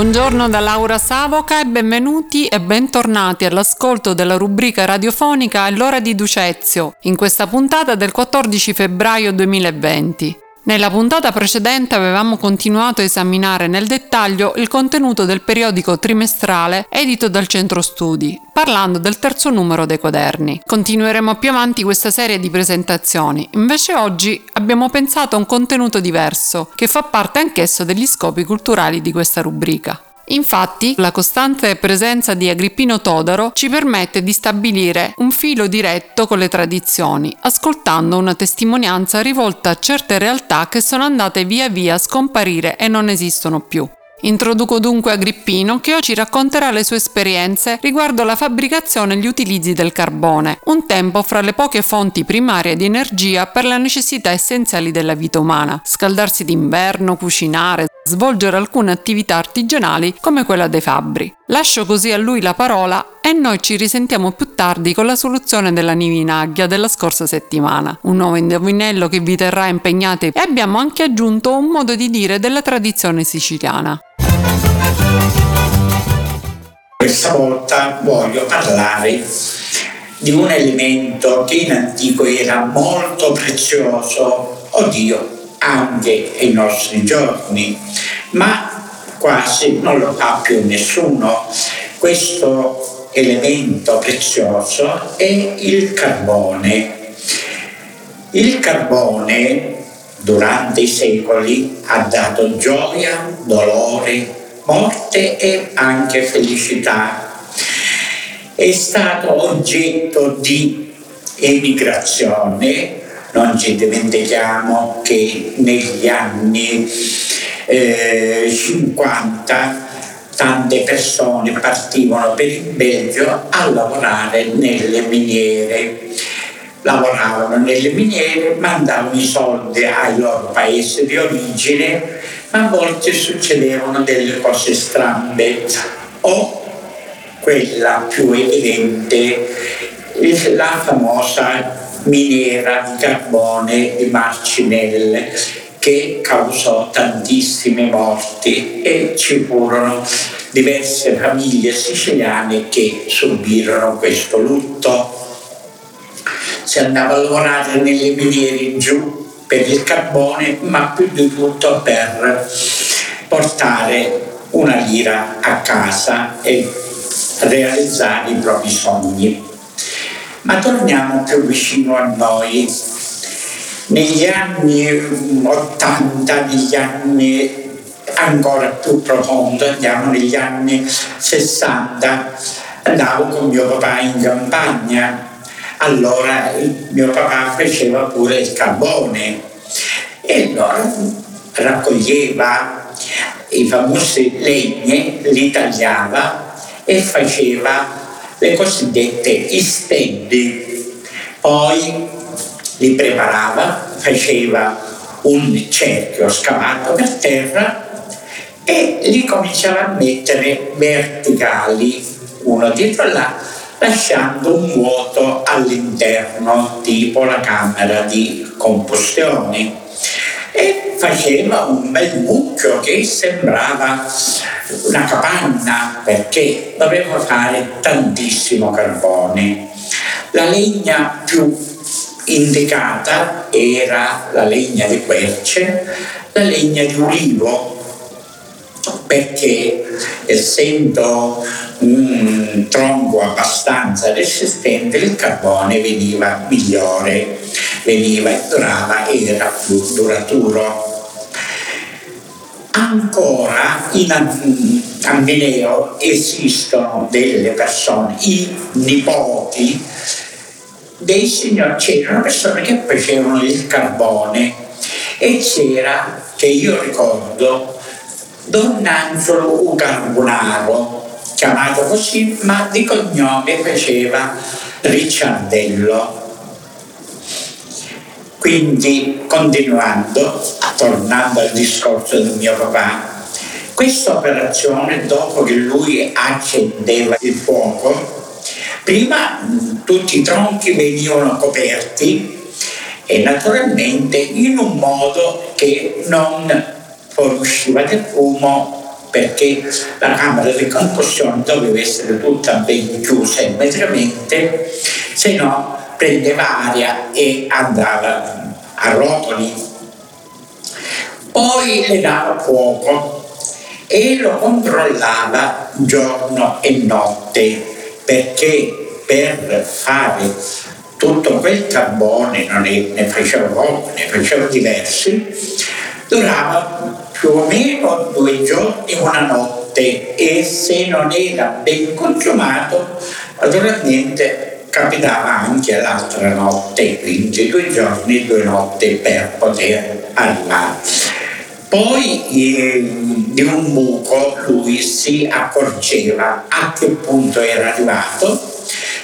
Buongiorno da Laura Savoca e benvenuti e bentornati all'ascolto della rubrica radiofonica È l'ora di Ducezio, in questa puntata del 14 febbraio 2020. Nella puntata precedente avevamo continuato a esaminare nel dettaglio il contenuto del periodico trimestrale edito dal Centro Studi, parlando del terzo numero dei quaderni. Continueremo più avanti questa serie di presentazioni, invece oggi abbiamo pensato a un contenuto diverso, che fa parte anch'esso degli scopi culturali di questa rubrica. Infatti, la costante presenza di Agrippino Todaro ci permette di stabilire un filo diretto con le tradizioni, ascoltando una testimonianza rivolta a certe realtà che sono andate via via a scomparire e non esistono più. Introduco dunque Agrippino che oggi racconterà le sue esperienze riguardo la fabbricazione e gli utilizzi del carbone, un tempo fra le poche fonti primarie di energia per le necessità essenziali della vita umana, scaldarsi d'inverno, cucinare, svolgere alcune attività artigianali come quella dei fabbri. Lascio così a lui la parola e noi ci risentiamo più tardi con la soluzione della nivinagghia della scorsa settimana, un nuovo indovinello che vi terrà impegnati e abbiamo anche aggiunto un modo di dire della tradizione siciliana. Questa volta voglio parlare di un elemento che in antico era molto prezioso, oddio, anche ai nostri giorni, ma quasi non lo fa più nessuno. Questo elemento prezioso è il carbone. Il carbone durante i secoli ha dato gioia, dolore, morte e anche felicità. È stato oggetto di emigrazione, non ci dimentichiamo che negli anni eh, 50 tante persone partivano per il Belgio a lavorare nelle miniere. Lavoravano nelle miniere, mandavano i soldi ai loro paesi di origine ma a volte succedevano delle cose strambe. O quella più evidente, la famosa miniera di carbone di Marcinelle che causò tantissime morti e ci furono diverse famiglie siciliane che subirono questo lutto. Si andava a lavorare nelle miniere giù per il carbone, ma più di tutto per portare una lira a casa e realizzare i propri sogni. Ma torniamo più vicino a noi. Negli anni 80, negli anni ancora più profondo, andiamo negli anni 60, andavo con mio papà in campagna allora mio papà faceva pure il carbone e allora raccoglieva i famosi legne, li tagliava e faceva le cosiddette istendi. Poi li preparava, faceva un cerchio scavato per terra e li cominciava a mettere verticali uno dietro l'altro lasciando un vuoto all'interno, tipo la camera di combustione. E faceva un bel mucchio che sembrava una capanna perché doveva fare tantissimo carbone. La legna più indicata era la legna di querce, la legna di ulivo, perché essendo un tronco abbastanza resistente il carbone veniva migliore, veniva e durava era più duraturo. Ancora in Ammineo esistono delle persone, i nipoti dei signori, c'erano persone che facevano il carbone e c'era, che io ricordo, Don Angelo Ucarbonaro, chiamato così, ma di cognome faceva Ricciardello. Quindi, continuando, tornando al discorso del mio papà, questa operazione, dopo che lui accendeva il fuoco, prima tutti i tronchi venivano coperti e naturalmente in un modo che non fuoriusciva del fumo perché la camera di concussione doveva essere tutta ben chiusa ermeticamente, se no prendeva aria e andava a rotoli. Poi le dava fuoco e lo controllava giorno e notte perché per fare tutto quel carbone, ne, ne faceva poco, ne faceva diversi, durava più o meno due giorni, una notte e se non era ben consumato, naturalmente capitava anche l'altra notte, quindi due giorni due notti per poter arrivare. Poi eh, di un buco lui si accorgeva a che punto era arrivato,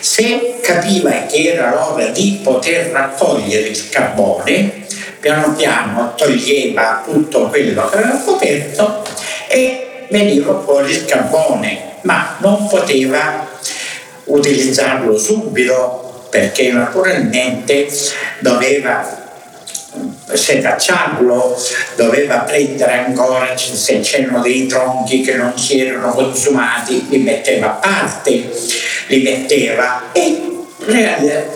se capiva che era l'ora di poter raccogliere il carbone, piano piano toglieva tutto quello che aveva coperto e veniva fuori il carbone, ma non poteva utilizzarlo subito perché naturalmente doveva setacciarlo, doveva prendere ancora se c'erano dei tronchi che non si erano consumati, li metteva a parte, li metteva e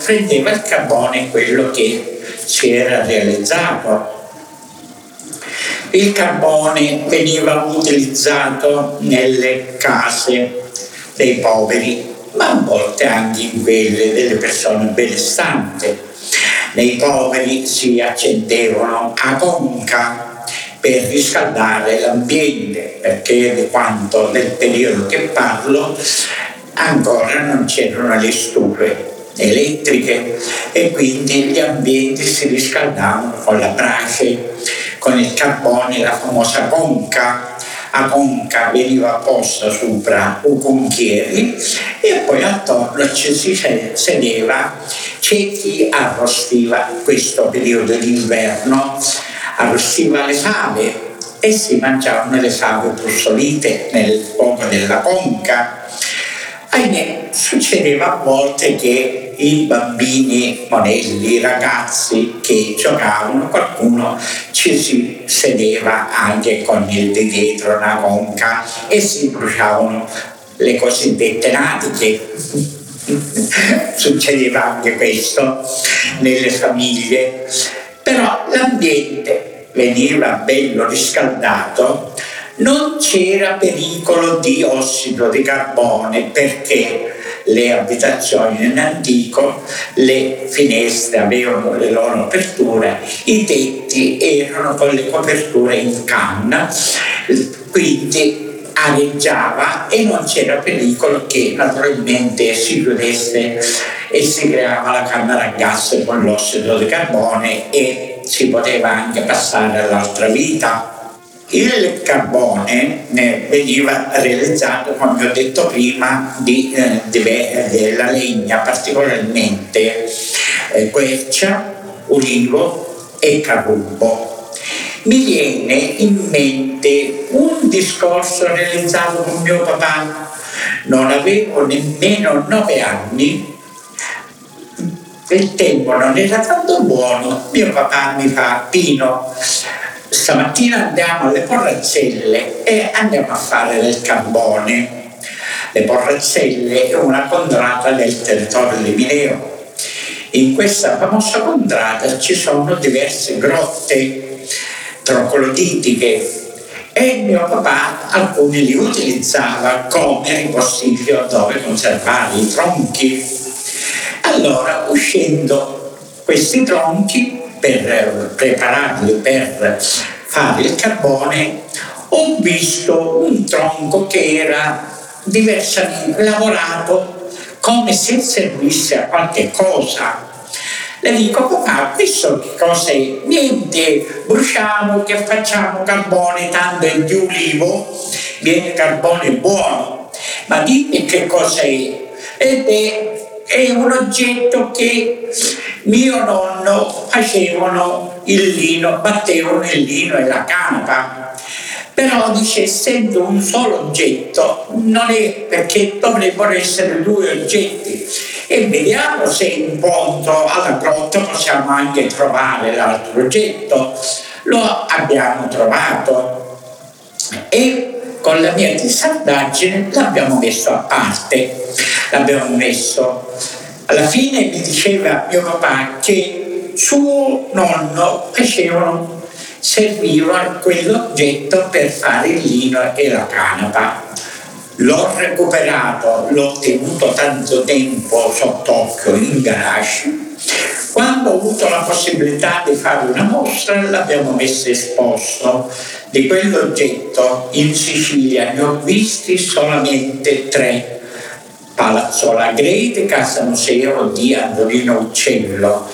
prendeva il carbone quello che si era realizzato. Il carbone veniva utilizzato nelle case dei poveri, ma a volte anche in quelle delle persone benestanti. Nei poveri si accendevano a conca per riscaldare l'ambiente, perché di quanto del periodo che parlo ancora non c'erano le stufe elettriche e quindi gli ambienti si riscaldavano con la brace, con il carbone, la famosa conca. A conca veniva posta sopra un conchieri e poi attorno ci si sedeva, c'è chi arrostiva questo periodo d'inverno, arrostiva le fave e si mangiavano le fave brustolite nel fuoco della conca. Ahimè, succedeva a volte che i bambini, monelli, i ragazzi che giocavano, qualcuno ci si sedeva anche con il di dietro una conca e si bruciavano le cosiddette natiche. Succedeva anche questo nelle famiglie, però l'ambiente veniva bello riscaldato non c'era pericolo di ossido di carbone perché le abitazioni in antico, le finestre avevano le loro aperture, i tetti erano con le coperture in canna, quindi areggiava e non c'era pericolo che naturalmente si chiudesse e si creava la camera a gas con l'ossido di carbone e si poteva anche passare all'altra vita. Il carbone eh, veniva realizzato, come ho detto prima, di, eh, della legna, particolarmente eh, quercia, ulivo e carrubo. Mi viene in mente un discorso realizzato con mio papà, non avevo nemmeno nove anni, il tempo non era tanto buono, mio papà mi fa Pino, stamattina andiamo alle Porrazzelle e andiamo a fare del carbone. Le Porrazzelle è una contrada del territorio di Mineo. In questa famosa contrada ci sono diverse grotte trocoloditiche e mio papà alcuni li utilizzava come ripostiglio dove conservare i tronchi. Allora, uscendo questi tronchi, per prepararli per fare il carbone, ho visto un tronco che era diversamente lavorato come se servisse a qualche cosa. Le dico, papà, questo che cos'è? Niente, bruciamo, che facciamo carbone, tanto è di ulivo, viene carbone buono. Ma dimmi che cos'è? Ed è, è un oggetto che mio nonno facevano il lino, battevano il lino e la canapa. Però dice, essendo un solo oggetto, non è perché dovrebbero essere due oggetti. E vediamo se in fondo alla grotta possiamo anche trovare l'altro oggetto. Lo abbiamo trovato. E con la mia testardaggine l'abbiamo messo a parte, l'abbiamo messo. Alla fine mi diceva mio papà che suo nonno facevano, servivano quell'oggetto per fare il lino e la canapa. L'ho recuperato, l'ho tenuto tanto tempo sott'occhio in garage. Quando ho avuto la possibilità di fare una mostra l'abbiamo messo esposto di quell'oggetto in Sicilia ne ho visti solamente tre. Palazzo Lagrete, Casa Museo di Andolino Uccello,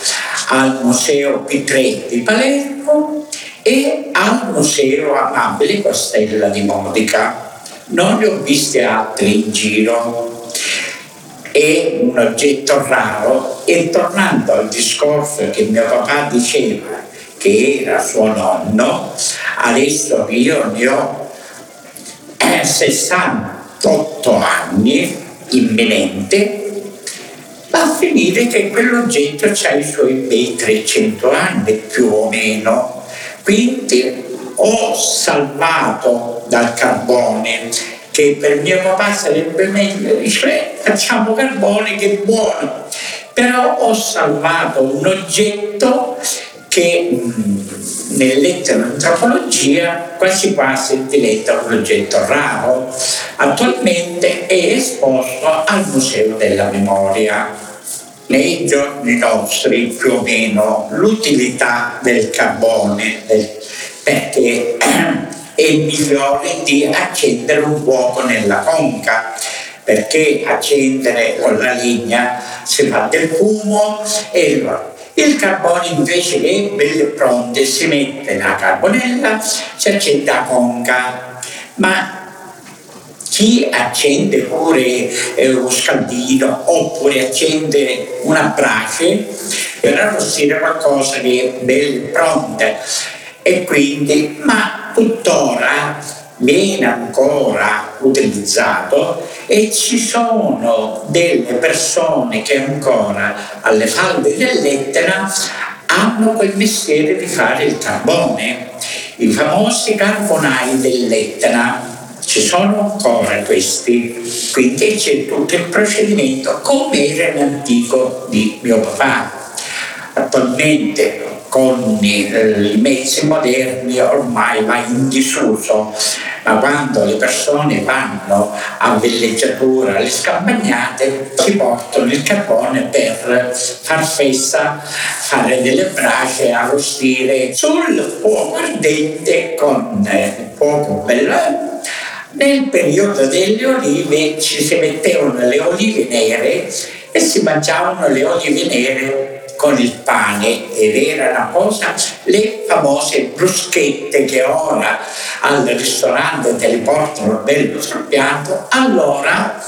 al Museo P3 di Palermo e al Museo Amabile Costella di Modica. Non ne ho visti altri in giro. È un oggetto raro e tornando al discorso che mio papà diceva che era suo nonno, adesso io ne ho 68 eh, anni imminente, va a finire che quell'oggetto ha i suoi bei 300 anni più o meno. Quindi ho salvato dal carbone che per mio papà sarebbe meglio, dice facciamo carbone che è buono, però ho salvato un oggetto che mh, nell'etnoantropologia quasi quasi diventa un oggetto raro. Attualmente è esposto al Museo della Memoria. Nei giorni nostri più o meno l'utilità del carbone, perché è migliore di accendere un fuoco nella conca perché accendere con la legna si fa del fumo e il carbone invece che è bello pronto si mette nella carbonella, si accende a conca, ma chi accende pure eh, uno scaldino oppure accende una brace per arrostire qualcosa che è bello pronto e quindi, ma tuttora viene ancora utilizzato e ci sono delle persone che ancora alle falde dell'Etna hanno quel mestiere di fare il carbone, i famosi carbonai dell'Etna. Ci sono ancora questi, quindi c'è tutto il procedimento come era l'antico di mio papà. Attualmente con i mezzi moderni ormai va in disuso ma quando le persone vanno a villeggiatura, alle scampagnate, si portano il carbone per far festa, fare delle brace, arrostire sul fuoco ardente con eh, fuoco bello. Nel periodo delle olive ci si mettevano le olive nere e si mangiavano le olive nere con il pane ed era una cosa, le famose bruschette che ora al ristorante te le portano bello sul piatto, allora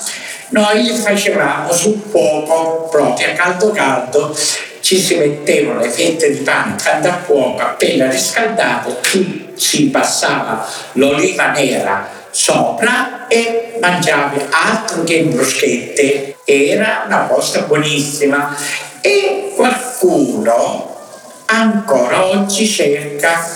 noi le facevamo sul fuoco proprio a caldo caldo ci si mettevano le fette di pane accanto a fuoco appena riscaldate ci si passava l'oliva nera sopra e mangiavi altro che bruschette. Era una cosa buonissima e qualcuno ancora oggi cerca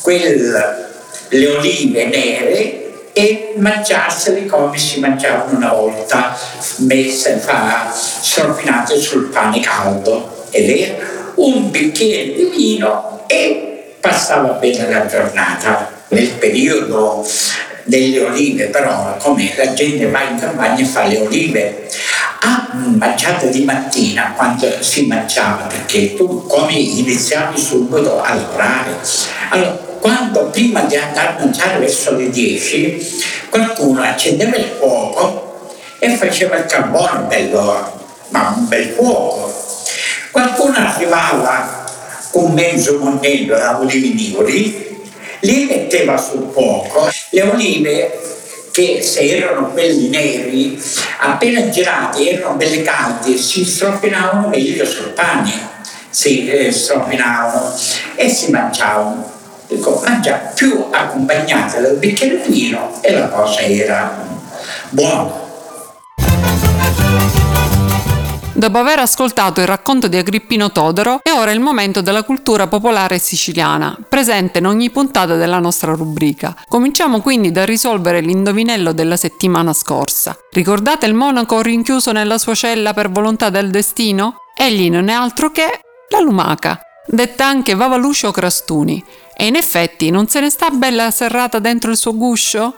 quel, le olive nere e mangiarsele come si mangiavano una volta, messe, fa, stropinate sul pane caldo. Ed era un bicchiere di vino e passava bene la giornata. Nel periodo delle olive, però come la gente va in campagna e fa le olive, a mangiata di mattina quando si mangiava, perché tu come iniziavi subito a lavorare. Allora, quando prima di andare a mangiare verso le 10, qualcuno accendeva il fuoco e faceva il carbone bello, ma un bel fuoco. Qualcuno arrivava con mezzo monello da olivinivoli, li metteva sul fuoco, le olive che se erano belli neri, appena girati erano belli caldi, si stropinavano meglio sul pane, si eh, stropinavano e si mangiavano. Dico, mangia più accompagnate dal bicchiere di vino e la cosa era buona. Dopo aver ascoltato il racconto di Agrippino Todoro, è ora il momento della cultura popolare siciliana, presente in ogni puntata della nostra rubrica. Cominciamo quindi da risolvere l'indovinello della settimana scorsa. Ricordate il monaco rinchiuso nella sua cella per volontà del destino? Egli non è altro che la lumaca, detta anche Vavaluscio Crastuni. E in effetti non se ne sta bella serrata dentro il suo guscio?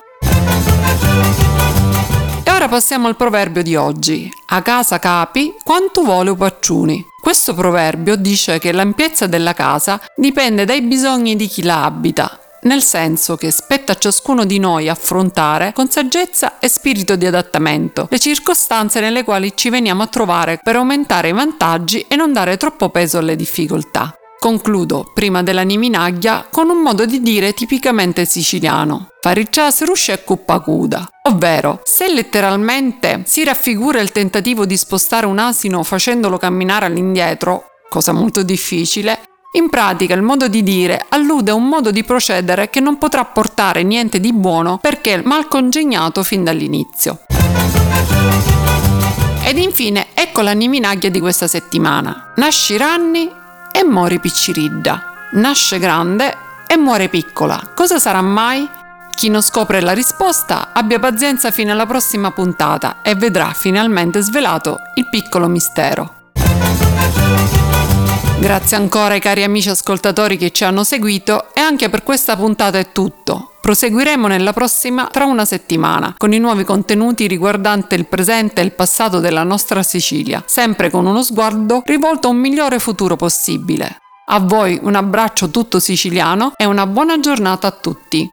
Ora passiamo al proverbio di oggi. A casa capi quanto vuole pacciuni. Questo proverbio dice che l'ampiezza della casa dipende dai bisogni di chi la abita, nel senso che spetta a ciascuno di noi affrontare con saggezza e spirito di adattamento le circostanze nelle quali ci veniamo a trovare per aumentare i vantaggi e non dare troppo peso alle difficoltà. Concludo, prima della niminaglia, con un modo di dire tipicamente siciliano. Fariccias rusce e cuppacuda. Ovvero, se letteralmente si raffigura il tentativo di spostare un asino facendolo camminare all'indietro, cosa molto difficile, in pratica il modo di dire allude a un modo di procedere che non potrà portare niente di buono perché mal congegnato fin dall'inizio. Ed infine ecco la niminaglia di questa settimana. Nasci ranni e mori picciridda. Nasce grande e muore piccola. Cosa sarà mai? Chi non scopre la risposta abbia pazienza fino alla prossima puntata e vedrà finalmente svelato il piccolo mistero. Grazie ancora ai cari amici ascoltatori che ci hanno seguito e anche per questa puntata è tutto. Proseguiremo nella prossima tra una settimana con i nuovi contenuti riguardanti il presente e il passato della nostra Sicilia, sempre con uno sguardo rivolto a un migliore futuro possibile. A voi un abbraccio tutto siciliano e una buona giornata a tutti.